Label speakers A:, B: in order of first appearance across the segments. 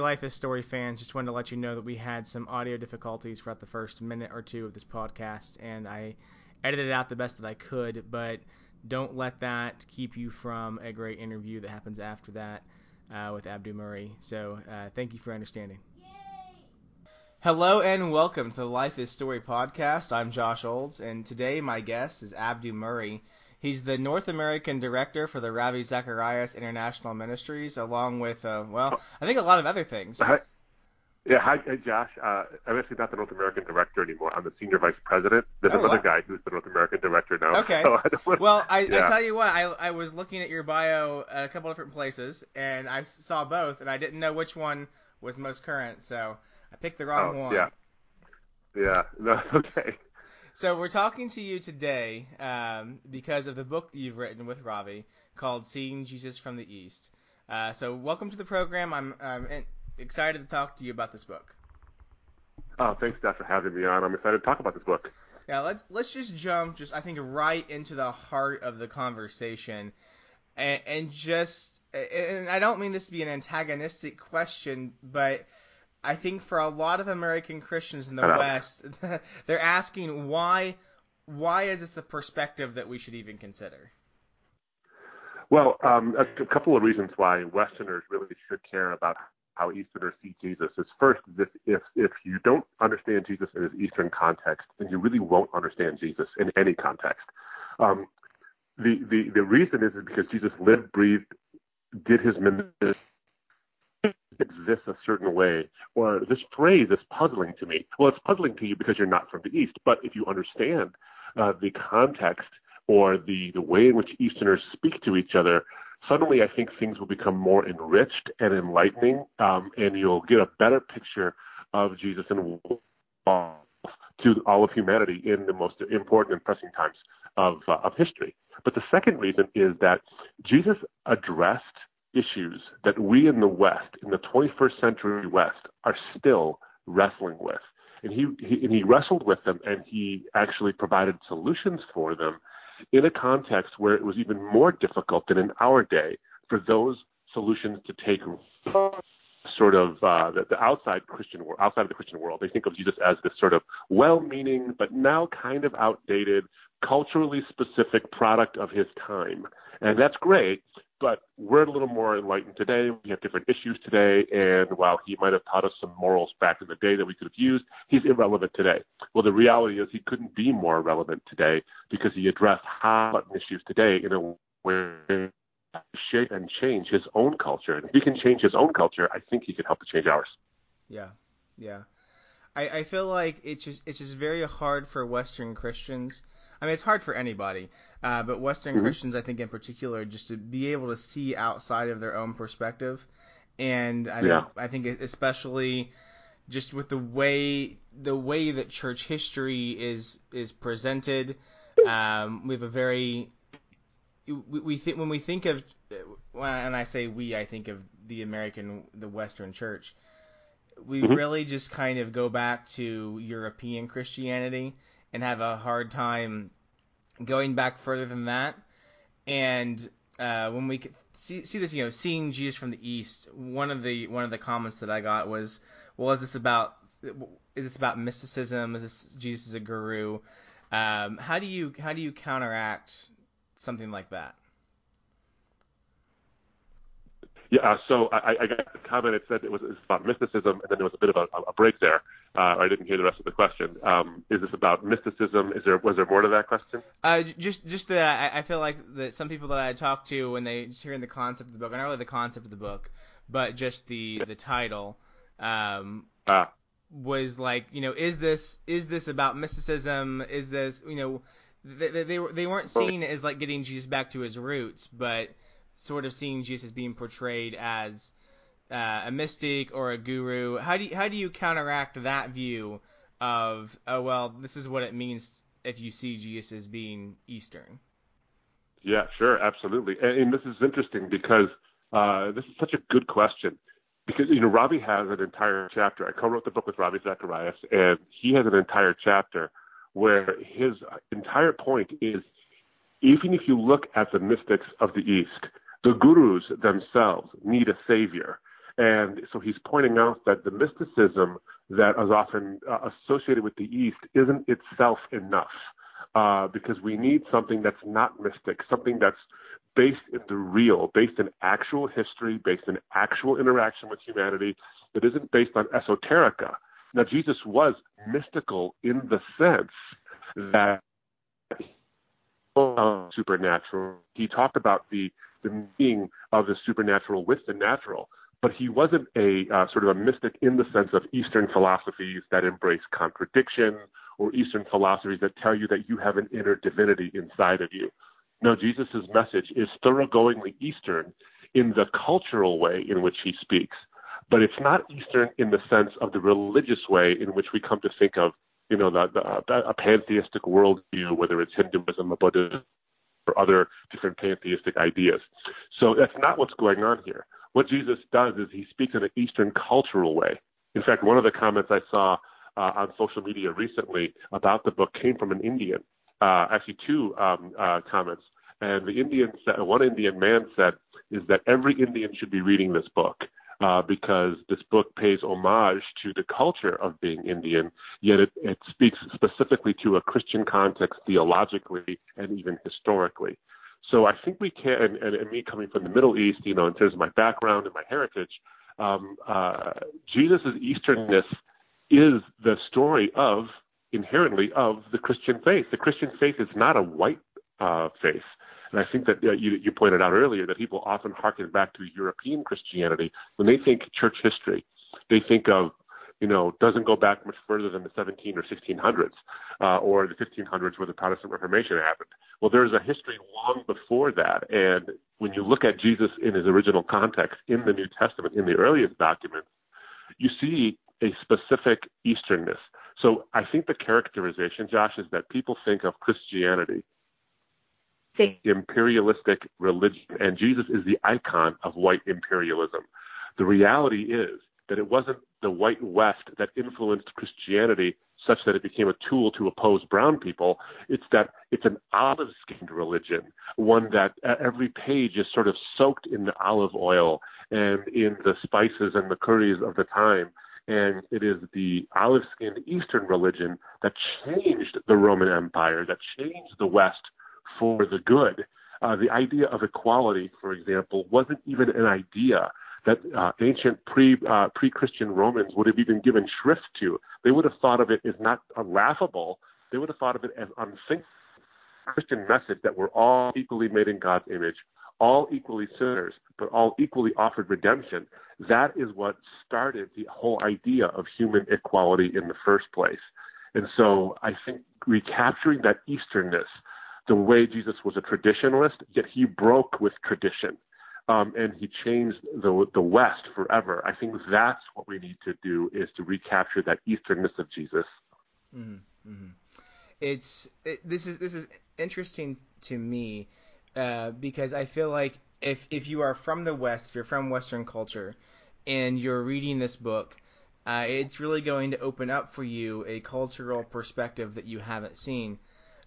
A: Life is Story fans, just wanted to let you know that we had some audio difficulties throughout the first minute or two of this podcast, and I edited it out the best that I could, but don't let that keep you from a great interview that happens after that uh, with Abdu Murray. So uh, thank you for understanding. Hello and welcome to the Life is Story podcast. I'm Josh Olds, and today my guest is Abdu Murray. He's the North American director for the Ravi Zacharias International Ministries, along with, uh, well, I think a lot of other things.
B: Hi. Yeah, hi, Josh. Uh, I'm actually not the North American director anymore. I'm the senior vice president. There's
A: Oh,
B: another
A: wow.
B: guy who's the North American director now.
A: Okay.
B: So I
A: Well, I, I tell you what, I, I was looking at your bio at a couple different places, and I saw both, and I didn't know which one was most current, so I picked the wrong
B: oh,
A: one.
B: yeah. Yeah. No, okay.
A: So we're talking to you today um, because of the book that you've written with Ravi called "Seeing Jesus from the East." Uh, so welcome to the program. I'm, I'm excited to talk to you about this book.
B: Oh, thanks, Josh, for having me on. I'm excited to talk about this book.
A: Yeah, let's let's just jump, just I think, right into the heart of the conversation, and, and just, and I don't mean this to be an antagonistic question, but I think for a lot of American Christians in the West, they're asking why, why is this the perspective that we should even consider?
B: Well, um, a, a couple of reasons why Westerners really should care about how Easterners see Jesus is first, if, if if you don't understand Jesus in his Eastern context, then you really won't understand Jesus in any context. Um, the, the the reason is because Jesus lived, breathed, did his ministry, exists a certain way. Or this phrase is puzzling to me. Well, it's puzzling to you because you're not from the East, but if you understand uh, the context or the, the way in which Easterners speak to each other, suddenly I think things will become more enriched and enlightening, um, and you'll get a better picture of Jesus and to all of humanity in the most important and pressing times of, uh, of history. But the second reason is that Jesus addressed issues that we in the West, in the 21st century West, are still wrestling with. And he, he, and he wrestled with them and he actually provided solutions for them in a context where it was even more difficult than in our day for those solutions to take sort of uh, the, the outside Christian world, outside of the Christian world. They think of Jesus as this sort of well-meaning but now kind of outdated, culturally specific product of his time, and that's great. But we're a little more enlightened today. We have different issues today, and while he might have taught us some morals back in the day that we could have used, he's irrelevant today. Well, the reality is he couldn't be more relevant today because he addressed hot button issues today in a way to shape and change his own culture. And if he can change his own culture, I think he can help to change ours.
A: Yeah, yeah. I, I feel like it's just it's just very hard for Western Christians. I mean, it's hard for anybody, uh, but Western
B: Mhm.
A: Christians, I think in particular, just to be able to see outside of their own perspective, and I think
B: Yeah.
A: I think especially just with the way the way that church history is is presented, um, we have a very we, we think when we think of when and I say we, I think of the American the Western church we
B: Mhm.
A: really just kind of go back to European Christianity and have a hard time going back further than that. And uh, when we see, see this, you know, seeing Jesus from the East, one of the one of the comments that I got was, "Well, is this about is this about mysticism? Is this Jesus is a guru? Um, how do you how do you counteract something like that?"
B: Yeah, uh, so I, I got the comment. It said it was, it was about mysticism, and then there was a bit of a, a break there. Uh, I didn't hear the rest of the question. Um, is this about mysticism? Is there was there more to that question?
A: Uh, just just that I, I feel like that some people that I talk to when they just hearing the concept of the book, not really the concept of the book, but just the the title, um,
B: Ah,
A: was like, you know, is this is this about mysticism? Is this, you know, they they, they, were, they weren't seeing it as like getting Jesus back to his roots, but sort of seeing Jesus being portrayed as uh, a mystic or a guru. How do you, how do you counteract that view of oh well, this is what it means if you see Jesus as being Eastern?
B: yeah, sure, absolutely. And, and this is interesting because uh, this is such a good question. Because you know, Ravi has an entire chapter. I co-wrote the book with Ravi Zacharias, and he has an entire chapter where his entire point is even if you look at the mystics of the East, the gurus themselves need a savior. And so he's pointing out that the mysticism that is often uh, associated with the East isn't itself enough uh, because we need something that's not mystic, something that's based in the real, based in actual history, based in actual interaction with humanity, that isn't based on esoterica. Now, Jesus was mystical in the sense that supernatural. He talked about the the meaning of the supernatural with the natural, but he wasn't a uh, sort of a mystic in the sense of Eastern philosophies that embrace contradiction or Eastern philosophies that tell you that you have an inner divinity inside of you. No, Jesus' message is thoroughgoingly Eastern in the cultural way in which he speaks, but it's not Eastern in the sense of the religious way in which we come to think of you know, the, the, a pantheistic worldview, whether it's Hinduism or Buddhism or other different pantheistic ideas. So that's not what's going on here. What Jesus does is he speaks in an Eastern cultural way. In fact, one of the comments I saw uh, on social media recently about the book came from an Indian. Uh, actually, two um, uh, comments. And the Indian said, one Indian man said, is that every Indian should be reading this book uh, because this book pays homage to the culture of being Indian, yet it, it speaks specifically to a Christian context theologically and even historically. So I think we can, and, and, and me coming from the Middle East, you know, in terms of my background and my heritage, um, uh, Jesus' Easternness is the story of inherently of the Christian faith. The Christian faith is not a white uh, faith. And I think that uh, you, you pointed out earlier that people often harken back to European Christianity when they think church history. They think of, you know, doesn't go back much further than the 17 or 1600s uh, or the 1500s where the Protestant Reformation happened. Well, there's a history long before that. And when you look at Jesus in his original context in the New Testament, in the earliest documents, you see a specific Easternness. So I think the characterization, Josh, is that people think of Christianity imperialistic religion, and Jesus is the icon of white imperialism. The reality is that it wasn't the white West that influenced Christianity such that it became a tool to oppose brown people. It's that it's an olive skinned religion, one that uh, every page is sort of soaked in the olive oil and in the spices and the curries of the time. And it is the olive skinned Eastern religion that changed the Roman Empire, that changed the West for the good. Uh, the idea of equality, for example, wasn't even an idea that uh, ancient pre uh, pre Christian Romans would have even given shrift to. They would have thought of it as not laughable. They would have thought of it as unthinkable. Christian message that we're all equally made in God's image, all equally sinners, but all equally offered redemption. That is what started the whole idea of human equality in the first place. And so I think recapturing that Easternness, the way Jesus was a traditionalist, yet he broke with tradition. Um, and he changed the the West forever. I think that's what we need to do is to recapture that Easternness of Jesus.
A: Mm-hmm. Mm-hmm. It's it, this is this is interesting to me uh, because I feel like if if you are from the West, if you're from Western culture, and you're reading this book, uh, it's really going to open up for you a cultural perspective that you haven't seen.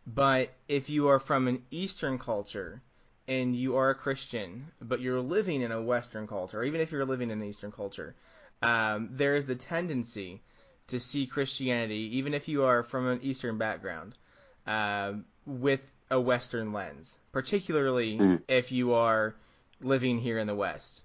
A: But if you are from an Eastern culture and you are a Christian, but you're living in a Western culture, or even if you're living in an Eastern culture, um, there is the tendency to see Christianity, even if you are from an Eastern background, uh, with a Western lens, particularly mm. if you are living here in the West.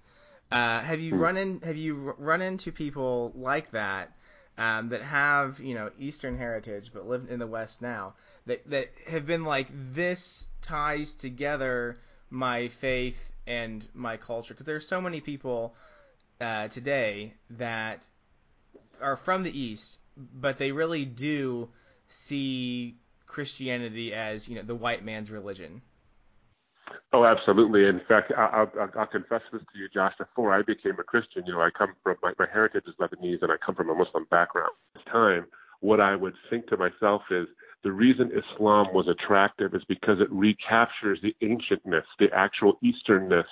A: Uh, have you mm. run in Have you run into people like that um, that have you know Eastern heritage but live in the West now that that have been like this ties together my faith and my culture. Because there's so many people uh, today that are from the East but they really do see Christianity as you know the white man's religion
B: Oh, absolutely. In fact, I'll, I'll, I'll confess this to you, Josh. Before I became a Christian, you know, I come from my, my heritage is Lebanese, and I come from a Muslim background. At the time, what I would think to myself is the reason Islam was attractive is because it recaptures the ancientness, the actual Easternness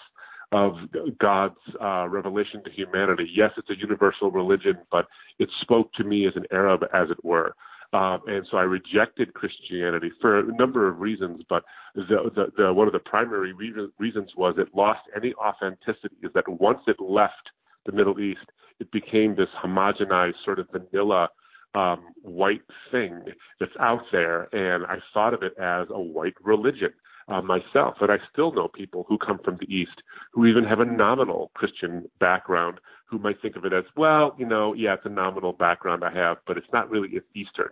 B: of God's uh, revelation to humanity. Yes, it's a universal religion, but it spoke to me as an Arab, as it were. Um, and so I rejected Christianity for a number of reasons, but the, the, the, one of the primary re- reasons was it lost any authenticity. Is that once it left the Middle East, it became this homogenized sort of vanilla um, white thing that's out there, and I thought of it as a white religion uh, myself. And I still know people who come from the East who even have a nominal Christian background who might think of it as, well, you know, yeah, it's a nominal background I have, but it's not really as Eastern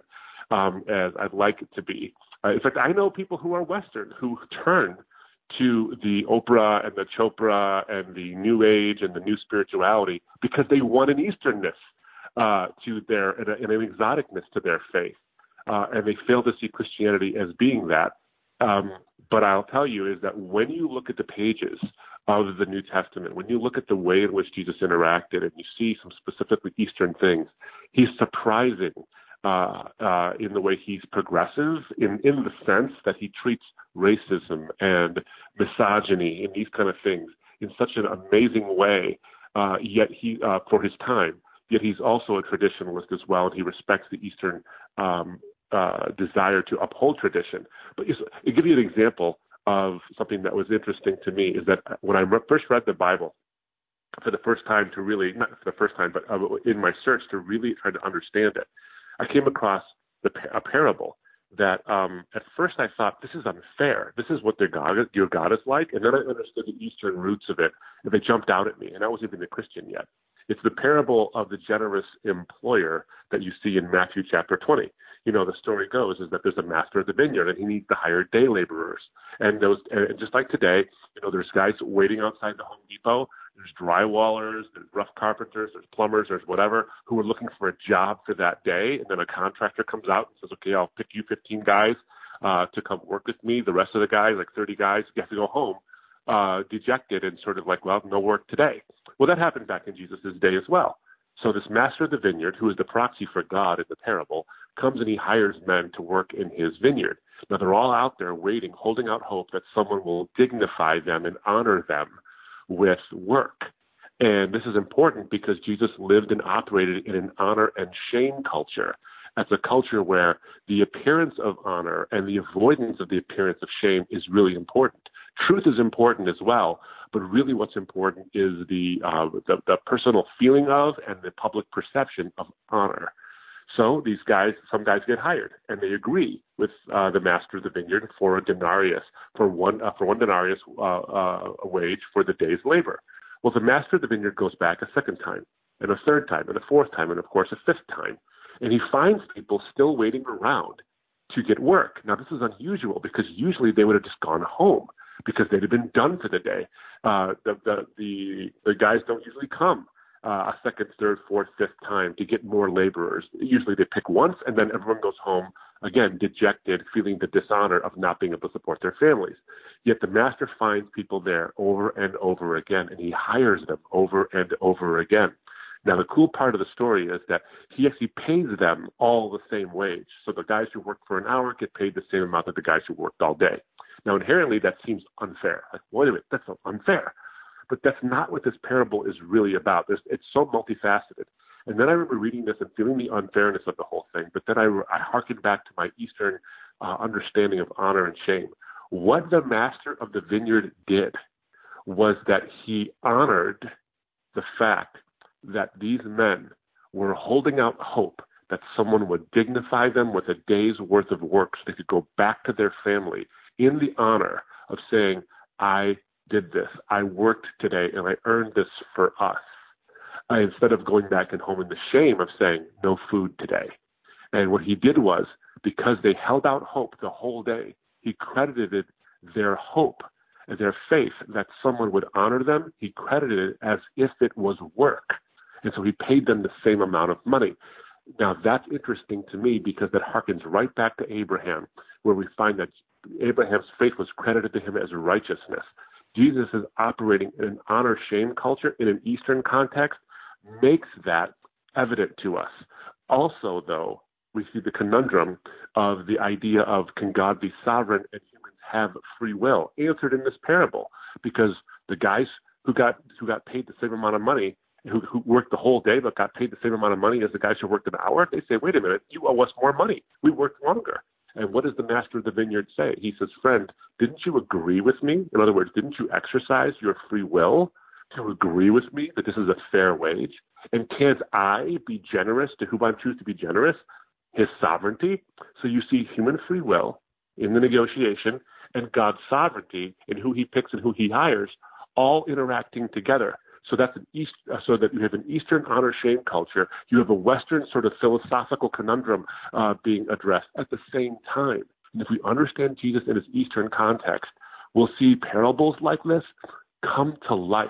B: um, as I'd like it to be. Uh, in fact, I know people who are Western who turn to the Oprah and the Chopra and the New Age and the New Spirituality because they want an Easternness uh, to their and, a, and an exoticness to their faith, uh, and they fail to see Christianity as being that. Um, but I'll tell you is that when you look at the pages of the New Testament, when you look at the way in which Jesus interacted, and you see some specifically Eastern things, he's surprising uh, uh, in the way he's progressive, in in the sense that he treats racism and misogyny and these kind of things in such an amazing way. Uh, yet he, uh, for his time, yet he's also a traditionalist as well, and he respects the Eastern um, uh, desire to uphold tradition. But to give you an example of something that was interesting to me is that when I first read the Bible for the first time to really, not for the first time, but uh, in my search to really try to understand it, I came across the, a parable that um, at first I thought this is unfair. This is what their God, your God is like, and then I understood the Eastern roots of it, and they jumped out at me. And I wasn't even a Christian yet. It's the parable of the generous employer that you see in Matthew chapter 20 you know, the story goes is that there's a master of the vineyard and he needs to hire day laborers. And those, and just like today, you know, there's guys waiting outside the Home Depot. There's drywallers, there's rough carpenters, there's plumbers, there's whatever who are looking for a job for that day. And then a contractor comes out and says, okay, I'll pick you 15 guys, uh, to come work with me. The rest of the guys, like 30 guys, have to go home, uh, dejected and sort of like, well, no work today. Well, that happened back in Jesus' day as well. So this master of the vineyard, who is the proxy for God in the parable, comes and he hires men to work in his vineyard. Now they're all out there waiting, holding out hope that someone will dignify them and honor them with work. And this is important because Jesus lived and operated in an honor and shame culture. That's a culture where the appearance of honor and the avoidance of the appearance of shame is really important. Truth is important as well, but really what's important is the, uh, the, the personal feeling of and the public perception of honor. So these guys, some guys get hired, and they agree with uh, the master of the vineyard for a denarius, for one uh, for one denarius uh, uh, wage for the day's labor. Well, the master of the vineyard goes back a second time, and a third time, and a fourth time, and of course a fifth time, and he finds people still waiting around to get work. Now this is unusual because usually they would have just gone home because they'd have been done for the day. Uh, the, the the the guys don't usually come uh, a second, third, fourth, fifth time to get more laborers. Usually they pick once and then everyone goes home again dejected, feeling the dishonor of not being able to support their families. Yet the master finds people there over and over again and he hires them over and over again. Now, the cool part of the story is that he actually pays them all the same wage. So the guys who work for an hour get paid the same amount that the guys who worked all day. Now, inherently, that seems unfair. Like, wait a minute, that's unfair. But that's not what this parable is really about. There's, it's so multifaceted. And then I remember reading this and feeling the unfairness of the whole thing. But then I, I harkened back to my Eastern uh, understanding of honor and shame. What the master of the vineyard did was that he honored the fact that these men were holding out hope that someone would dignify them with a day's worth of work so they could go back to their family in the honor of saying, I did this. I worked today and I earned this for us. I, instead of going back and home in the shame of saying no food today. And what he did was because they held out hope the whole day, he credited their hope their faith that someone would honor them. He credited it as if it was work. And so he paid them the same amount of money. Now that's interesting to me because that harkens right back to Abraham, where we find that Abraham's faith was credited to him as righteousness. Jesus is operating in an honor shame culture in an Eastern context makes that evident to us. Also, though, we see the conundrum of the idea of can God be sovereign and humans have free will answered in this parable because the guys who got who got paid the same amount of money who, who worked the whole day but got paid the same amount of money as the guys who worked an hour, they say, wait a minute, you owe us more money. We worked longer. And what does the master of the vineyard say? He says, Friend, didn't you agree with me? In other words, didn't you exercise your free will to agree with me that this is a fair wage? And can't I be generous to whom I choose to be generous? His sovereignty. So you see human free will in the negotiation and God's sovereignty in who he picks and who he hires all interacting together. So that's an East, uh, so that you have an Eastern honor shame culture. You have a Western sort of philosophical conundrum uh, being addressed at the same time. And if we understand Jesus in his Eastern context, we'll see parables like this come to life.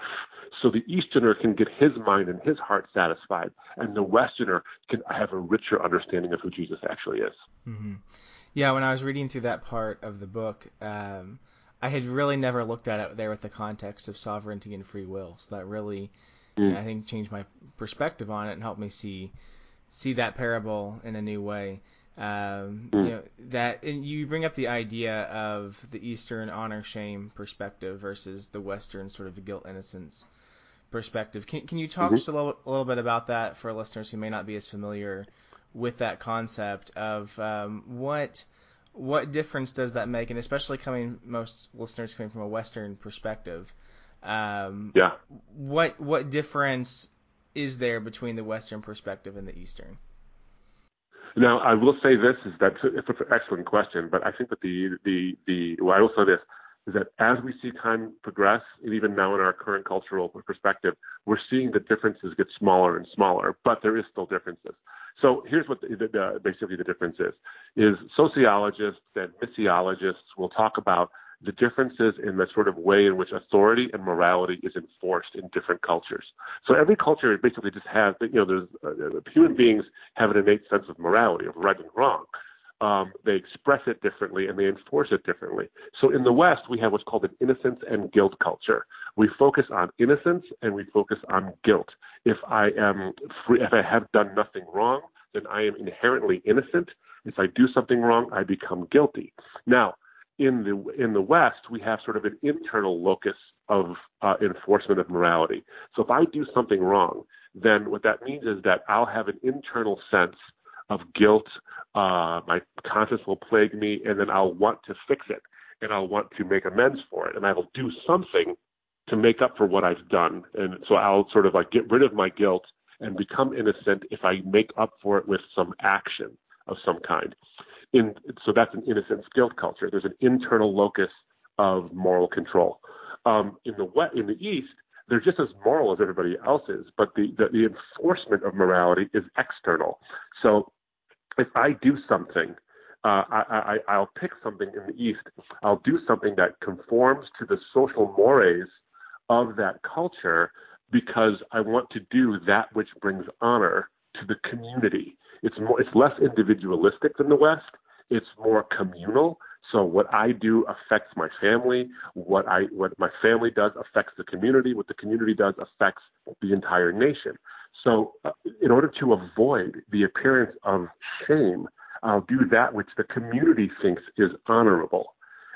B: So the Easterner can get his mind and his heart satisfied, and the Westerner can have a richer understanding of who Jesus actually is.
A: Mm-hmm. Yeah, when I was reading through that part of the book, um, I had really never looked at it there with the context of sovereignty and free will. So that really, mm. I think, changed my perspective on it and helped me see see that parable in a new way. Um, mm. You know that, and you bring up the idea of the Eastern honor shame perspective versus the Western sort of guilt innocence perspective. Can can you talk mm-hmm. just a little, a little bit about that for listeners who may not be as familiar with that concept of um, what what difference does that make, and especially coming most listeners coming from a Western perspective. Um,
B: yeah.
A: What what difference is there between the Western perspective and the Eastern?
B: Now, I will say this is that it's an excellent question, but I think that the the the well, I will say this is that as we see time progress, and even now in our current cultural perspective, we're seeing the differences get smaller and smaller, but there is still differences. So here's what the, the, basically the difference is: is sociologists and missiologists will talk about the differences in the sort of way in which authority and morality is enforced in different cultures. So every culture basically just has, you know, there's uh, human beings have an innate sense of morality, of right and wrong um, they express it differently and they enforce it differently. So in the West, we have what's called an innocence and guilt culture. We focus on innocence and we focus on guilt. If I am free, if I have done nothing wrong, then I am inherently innocent. If I do something wrong, I become guilty. Now, in the in the West, we have sort of an internal locus of uh, enforcement of morality. So if I do something wrong, then what that means is that I'll have an internal sense of guilt. Uh, my conscience will plague me, and then I'll want to fix it, and I'll want to make amends for it, and I will do something to make up for what I've done. And so I'll sort of like get rid of my guilt and become innocent if I make up for it with some action of some kind. In, so that's an innocence guilt culture. There's an internal locus of moral control. Um, in the West, in the East, they're just as moral as everybody else is, but the, the, the enforcement of morality is external. So if I do something, uh, I, I, I'll pick something in the East. I'll do something that conforms to the social mores of that culture because I want to do that which brings honor to the community. It's more, it's less individualistic than the West. It's more communal. So what I do affects my family. What I what my family does affects the community. What the community does affects the entire nation. So uh, in order to avoid the appearance of shame, I'll do that which the community thinks is honorable.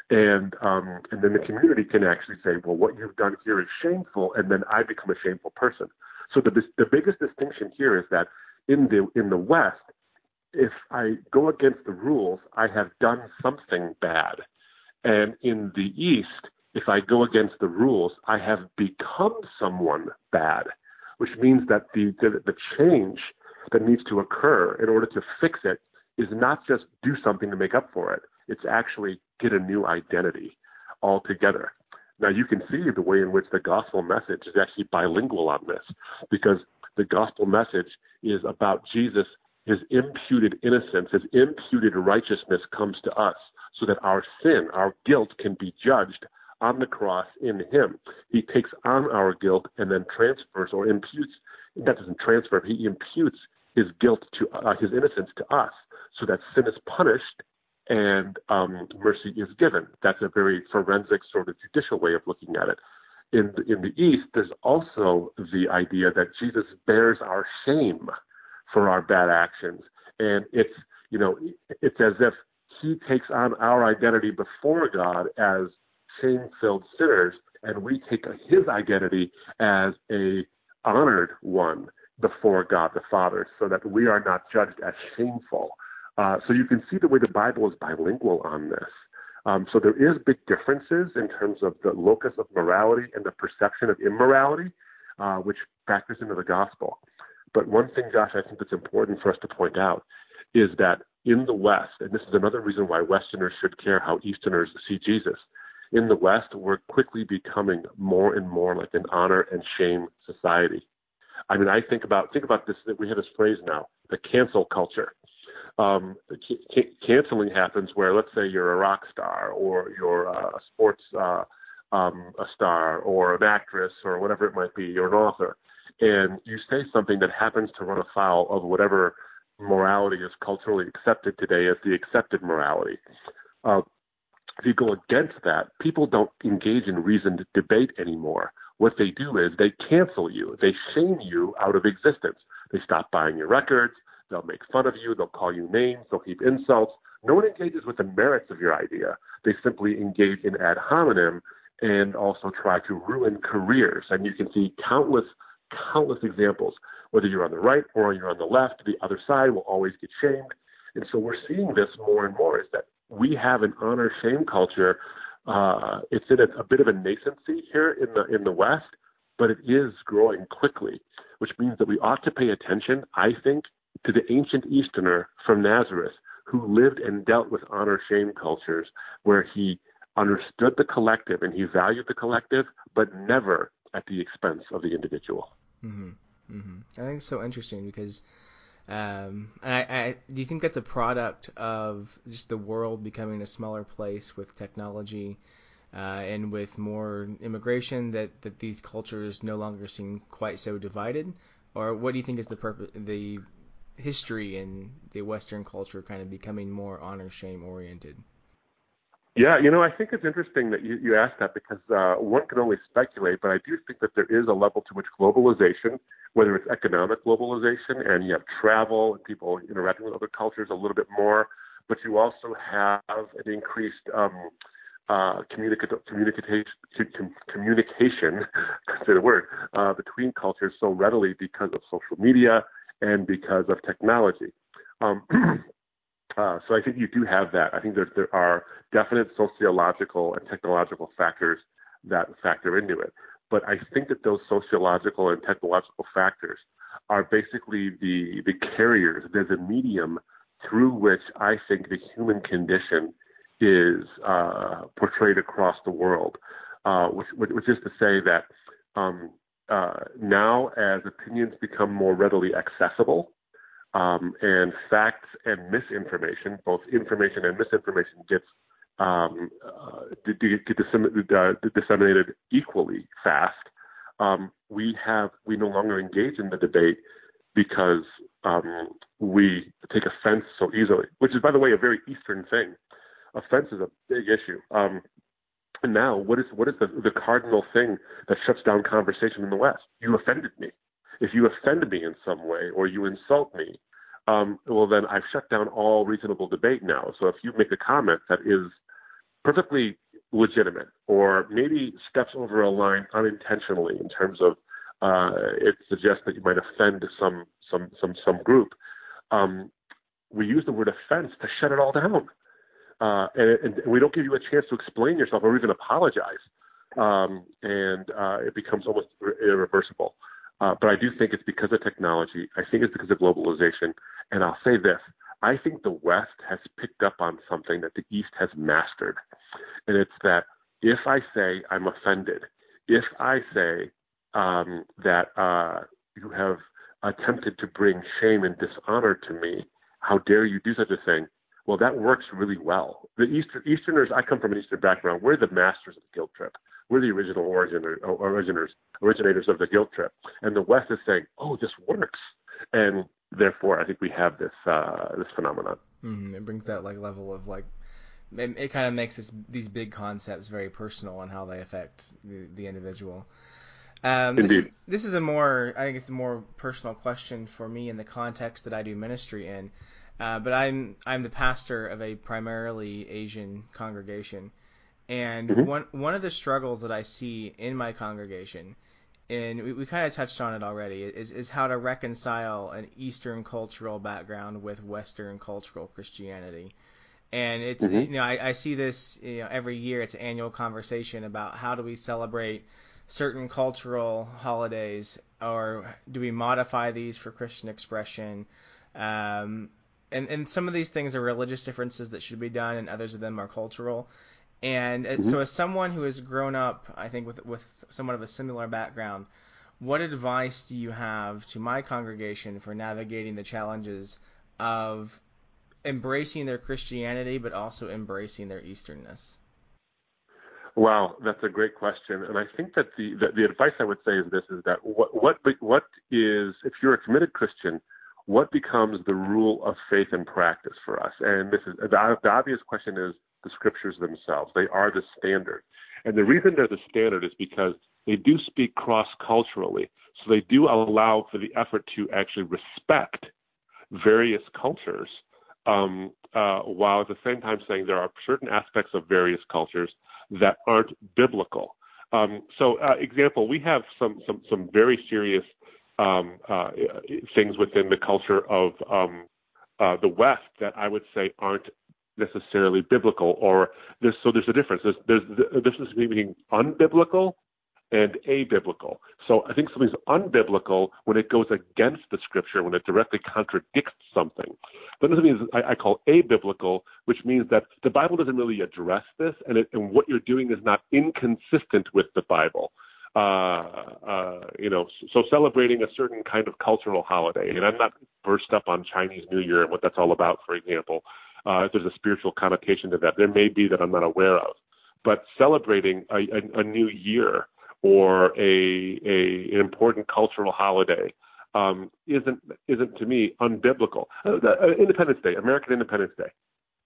B: And um, and then the community can actually say, well, what you've done here is shameful, and then I become a shameful person. So the the biggest distinction here is that in the in the West, if I go against the rules, I have done something bad. And in the East, if I go against the rules, I have become someone bad, which means that the, the, the change that needs to occur in order to fix it is not just do something to make up for it. It's actually get a new identity altogether. Now you can see the way in which the gospel message is actually bilingual on this because the gospel message is about Jesus his imputed innocence, his imputed righteousness comes to us so that our sin, our guilt can be judged on the cross in him. He takes on our guilt and then transfers or imputes, that doesn't transfer, he imputes his guilt to uh, his innocence to us so that sin is punished and um, mercy is given. That's a very forensic sort of judicial way of looking at it. In the, in the East, there's also the idea that Jesus bears our shame for our bad actions. And it's, you know, it's as if he takes on our identity before God as shame filled sinners, and we take his identity as a honored one before God the Father, so that we are not judged as shameful. Uh, so you can see the way the Bible is bilingual on this. Um, so there is big differences in terms of the locus of morality and the perception of immorality, uh, which factors into the gospel. But one thing, Josh, I think that's important for us to point out is that in the West, and this is another reason why Westerners should care how Easterners see Jesus. In the West, we're quickly becoming more and more like an honor and shame society. I mean, I think about think about this. We have this phrase now, the cancel culture. Um, c- canceling happens where, let's say, you're a rock star or you're a sports uh, um, a star or an actress or whatever it might be, you're an author, and you say something that happens to run afoul of whatever morality is culturally accepted today as the accepted morality. Uh, if you go against that, people don't engage in reasoned debate anymore. What they do is they cancel you, they shame you out of existence. They stop buying your records, they'll make fun of you, they'll call you names, they'll heap insults. No one engages with the merits of your idea. They simply engage in ad hominem and also try to ruin careers. And you can see countless, countless examples. Whether you're on the right or you're on the left, the other side will always get shamed. And so we're seeing this more and more is that we have an honor shame culture. Uh, it's in a, a bit of a nascency here in the in the West, but it is growing quickly, which means that we ought to pay attention, I think, to the ancient Easterner from Nazareth who lived and dealt with honor shame cultures where he understood the collective and he valued the collective, but never at the expense of the individual.
A: Mm-hmm. Mm-hmm. I think it's so interesting because, um, I, I, do you think that's a product of just the world becoming a smaller place with technology, uh, and with more immigration that, that these cultures no longer seem quite so divided, or what do you think is the purpose, the history in the Western culture kind of becoming more honor shame oriented?
B: Yeah, you know, I think it's interesting that you, you asked that because uh, one can only speculate, but I do think that there is a level to which globalization, whether it's economic globalization and you have travel and people interacting with other cultures a little bit more, but you also have an increased um, uh, communica- communication, communication, say the word, uh, between cultures so readily because of social media and because of technology. Um, uh, so I think you do have that. I think there, there are definite sociological and technological factors that factor into it. But I think that those sociological and technological factors are basically the, the carriers. There's a medium through which I think the human condition is uh, portrayed across the world, uh, which, which is to say that um, uh, now as opinions become more readily accessible um, and facts and misinformation, both information and misinformation, gets um, uh, get uh, disseminated equally fast. Um, we have we no longer engage in the debate because um, we take offense so easily, which is, by the way, a very Eastern thing. Offense is a big issue. Um, and now, what is what is the, the cardinal thing that shuts down conversation in the West? You offended me. If you offend me in some way or you insult me, um, well, then I've shut down all reasonable debate now. So if you make a comment that is perfectly legitimate or maybe steps over a line unintentionally in terms of uh, it suggests that you might offend some some some some group, um, we use the word offense to shut it all down uh, and, and, we don't give you a chance to explain yourself or even apologize, um, and uh, it becomes almost irreversible. Uh, but I do think it's because of technology. I think it's because of globalization. And I'll say this: I think the West has picked up on something that the East has mastered, and it's that if I say I'm offended, if I say um, that uh, you have attempted to bring shame and dishonor to me, how dare you do such a thing? Well, that works really well. The Eastern, Easterners, I come from an Eastern background. We're the masters of the guilt trip. We're the original originator, originators, originators of the guilt trip. And the West is saying, "Oh, this works," and therefore, I think we have this uh, this phenomenon.
A: Mm-hmm. It brings that like level of like it, it kind of makes this, these big concepts very personal and how they affect the, the individual. Um, this, Indeed. Is, this is a more, I think it's a more personal question for me in the context that I do ministry in. Uh, but I'm I'm the pastor of a primarily Asian congregation, and mm-hmm. one one of the struggles that I see in my congregation, and we, we kind of touched on it already, is is how to reconcile an Eastern cultural background with Western cultural Christianity. And it's mm-hmm. you know I, I see this you know every year. It's an annual conversation about how do we celebrate certain cultural holidays, or do we modify these for Christian expression? Um, and and some of these things are religious differences that should be done, and others of them are cultural. And mm-hmm. so, as someone who has grown up, I think with with somewhat of a similar background, what advice do you have to my congregation for navigating the challenges of embracing their Christianity, but also embracing their Easternness?
B: Wow, that's a great question, and I think that the, the the, advice I would say is this: is that what what what is if you're a committed Christian, what becomes the rule of faith and practice for us? And this is the, the obvious question is the scriptures themselves. They are the standard, and the reason they're the standard is because they do speak cross culturally, so they do allow for the effort to actually respect various cultures um, uh, while at the same time saying there are certain aspects of various cultures that aren't biblical. Um, so, uh, example, we have some some some very serious um, uh, things within the culture of um, uh, the West that I would say aren't necessarily biblical, or there's, so there's a difference. There's, there's the difference between unbiblical and abiblical. So I think something's unbiblical when it goes against the scripture, when it directly contradicts something. But thing is I, I call abiblical, which means that the Bible doesn't really address this, and, it, and what you're doing is not inconsistent with the Bible. Uh, uh, you know, so celebrating a certain kind of cultural holiday, and I'm not burst up on Chinese New Year and what that's all about, for example. Uh, if there's a spiritual connotation to that, there may be that I'm not aware of. But celebrating a, a, a new year or a, a an important cultural holiday um, isn't isn't to me unbiblical. Uh, uh, Independence Day, American Independence Day,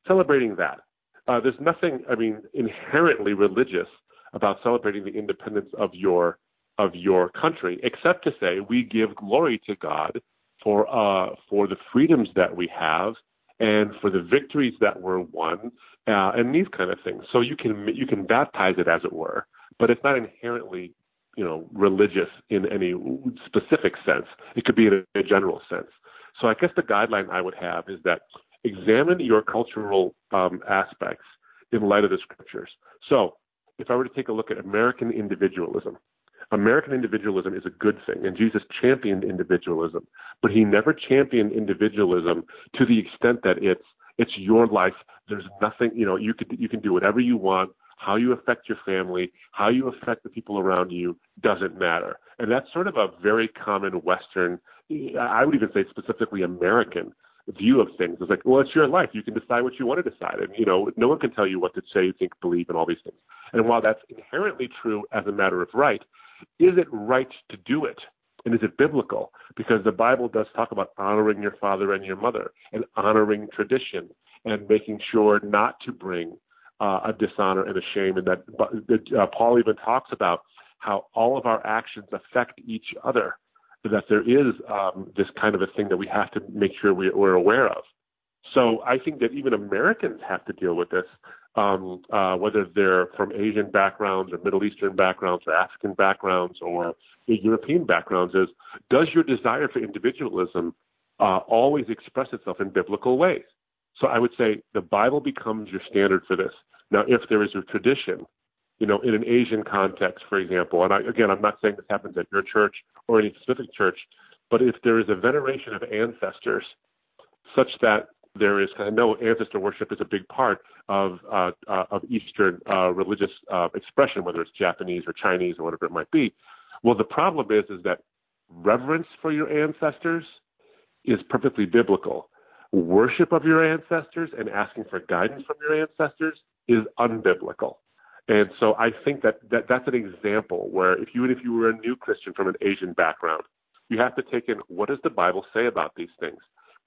B: celebrating that. Uh, there's nothing, I mean, inherently religious about celebrating the independence of your of your country, except to say we give glory to God for uh, for the freedoms that we have and for the victories that were won uh, and these kind of things. So you can you can baptize it as it were, but it's not inherently you know religious in any specific sense. It could be in a, a general sense. So I guess the guideline I would have is that examine your cultural um, aspects in light of the scriptures. So if I were to take a look at American individualism, American individualism is a good thing, and Jesus championed individualism, but he never championed individualism to the extent that it's it's your life. There's nothing, you know, you could you can do whatever you want. How you affect your family, how you affect the people around you doesn't matter. And that's sort of a very common Western, I would even say specifically American view of things. It's like, well, it's your life. You can decide what you want to decide. And, you know, no one can tell you what to say, think, believe, and all these things. And while that's inherently true as a matter of right, is it right to do it? And is it biblical? Because the Bible does talk about honoring your father and your mother and honoring tradition and making sure not to bring uh, a dishonor and a shame. And that uh, Paul even talks about how all of our actions affect each other. That there is um, this kind of a thing that we have to make sure we, we're aware of. So I think that even Americans have to deal with this um, uh, whether they're from Asian backgrounds or Middle Eastern backgrounds or African backgrounds or European backgrounds, is does your desire for individualism uh, always express itself in biblical ways? So I would say the Bible becomes your standard for this. Now, if there is a tradition, you know, in an Asian context, for example, and I, again, I'm not saying this happens at your church or any specific church, but if there is a veneration of ancestors such that there is I know ancestor worship is a big part of uh, uh, of Eastern uh, religious uh, expression, whether it's Japanese or Chinese or whatever it might be. Well, the problem is is that reverence for your ancestors is perfectly biblical. Worship of your ancestors and asking for guidance from your ancestors is unbiblical. And so I think that, that that's an example where if you if you were a new Christian from an Asian background, you have to take in what does the Bible say about these things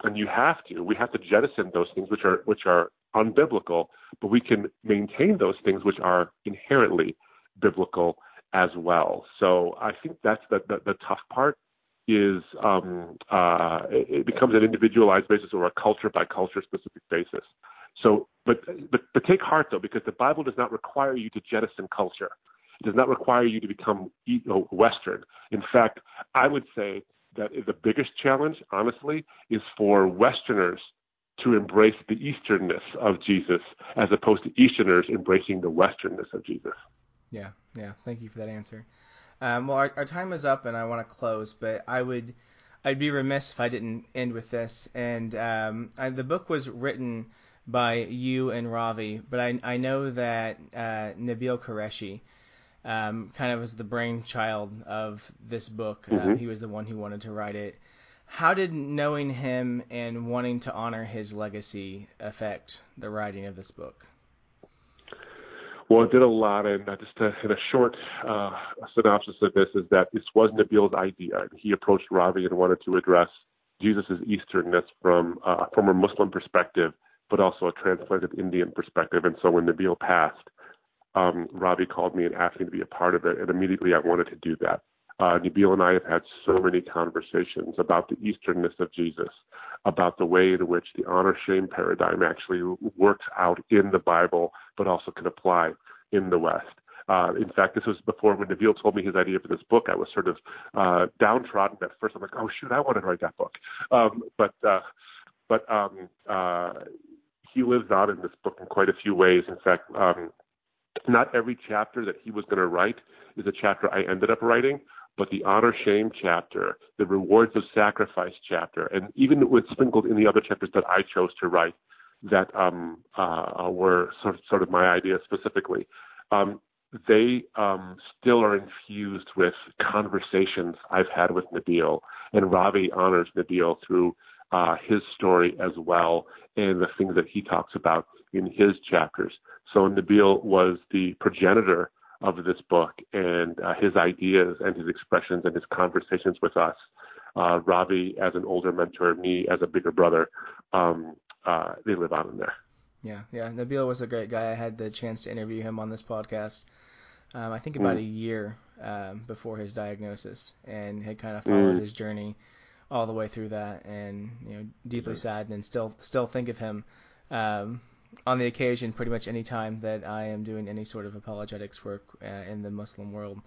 B: and you have to. We have to jettison those things which are which are unbiblical, but we can maintain those things which are inherently biblical as well. So I think that's the the, the tough part is um, uh, it, it becomes an individualized basis or a culture by culture specific basis. So, but, but but take heart though, because the Bible does not require you to jettison culture. It does not require you to become Western. In fact, I would say that the biggest challenge, honestly, is for Westerners to embrace the Easternness of Jesus as opposed to Easterners embracing the Westernness of Jesus.
A: Yeah, yeah. Thank you for that answer. Um, well, our, our time is up, and I want to close, but I would, I'd be remiss if I didn't end with this. And um, I, the book was written by you and Ravi, but I, I know that uh, Nabeel Qureshi um, kind of was the brainchild of this book. Uh, mm-hmm. Uh, he was the one who wanted to write it. How did knowing him and wanting to honor his legacy affect the writing of this book?
B: Well, it did a lot, and uh, just to, in a short uh, synopsis of this is that this was Nabeel's idea. He approached Ravi and wanted to address Jesus' Easternness from uh, from a Muslim perspective, but also a transplanted Indian perspective. And so when Nabeel passed, um, Ravi called me and asked me to be a part of it, and immediately I wanted to do that. Uh, Nabeel and I have had so many conversations about the Easternness of Jesus, about the way in which the honor shame paradigm actually works out in the Bible, but also can apply in the West. Uh, in fact, this was before when Nabeel told me his idea for this book. I was sort of uh, downtrodden at first. I'm like, oh shoot, I want to write that book. Um, but uh, but um, uh, he lives on in this book in quite a few ways. In fact, um, not every chapter that he was going to write is a chapter I ended up writing but the honor shame chapter, the rewards of sacrifice chapter, and even with sprinkled in the other chapters that I chose to write that um, uh, were sort of, sort of my ideas specifically, um, they um, still are infused with conversations I've had with Nabeel, and Ravi honors Nabeel through uh, his story as well and the things that he talks about in his chapters. So Nabeel was the progenitor of this book and uh, his ideas and his expressions and his conversations with us. Uh, Ravi as an older mentor, me as a bigger brother, um, uh, they live on in there.
A: Yeah, yeah. Nabeel was a great guy. I had the chance to interview him on this podcast. Um, I think about mm. a year um, before his diagnosis, and had kind of followed mm. his journey all the way through that, and you know, deeply mm. saddened, and still still think of him. Um, on the occasion, pretty much any time that I am doing any sort of apologetics work uh, in the Muslim world,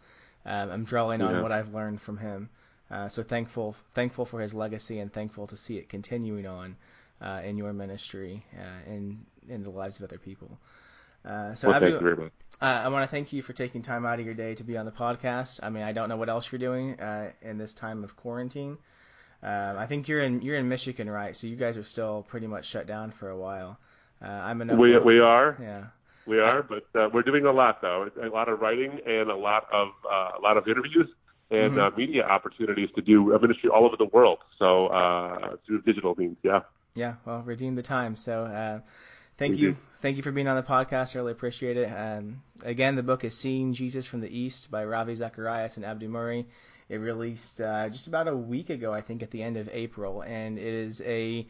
A: um, I'm drawing on what I've learned from him. Uh, so thankful, thankful for his legacy, and thankful to see it continuing on uh, in your ministry uh, in in the lives of other people. Uh, so
B: well, Abdu, thank you very much.
A: Uh, I want to thank you for taking time out of your day to be on the podcast. I mean, I don't know what else you're doing in this time of quarantine. Um, I think you're in you're in Michigan, right? So you guys are still pretty much shut down for a while. Uh, I'm an
B: we we are
A: yeah
B: we are, but uh, we're doing a lot though. A lot of writing and a lot of uh, a lot of interviews and mm-hmm. uh, media opportunities to do ministry all over the world. So uh, through digital means, yeah.
A: Yeah, well, redeem the time. So uh, thank you, thank you for being on the podcast. I really appreciate it. Um, again, the book is "Seeing Jesus from the East" by Ravi Zacharias and Abdu Murray. It released uh, just about a week ago, I think, at the end of April, and it is a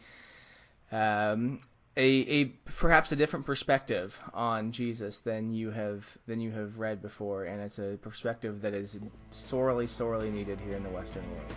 A: um, a, a perhaps a different perspective on Jesus than you have than you have read before, and it's a perspective that is sorely, sorely needed here in the Western world.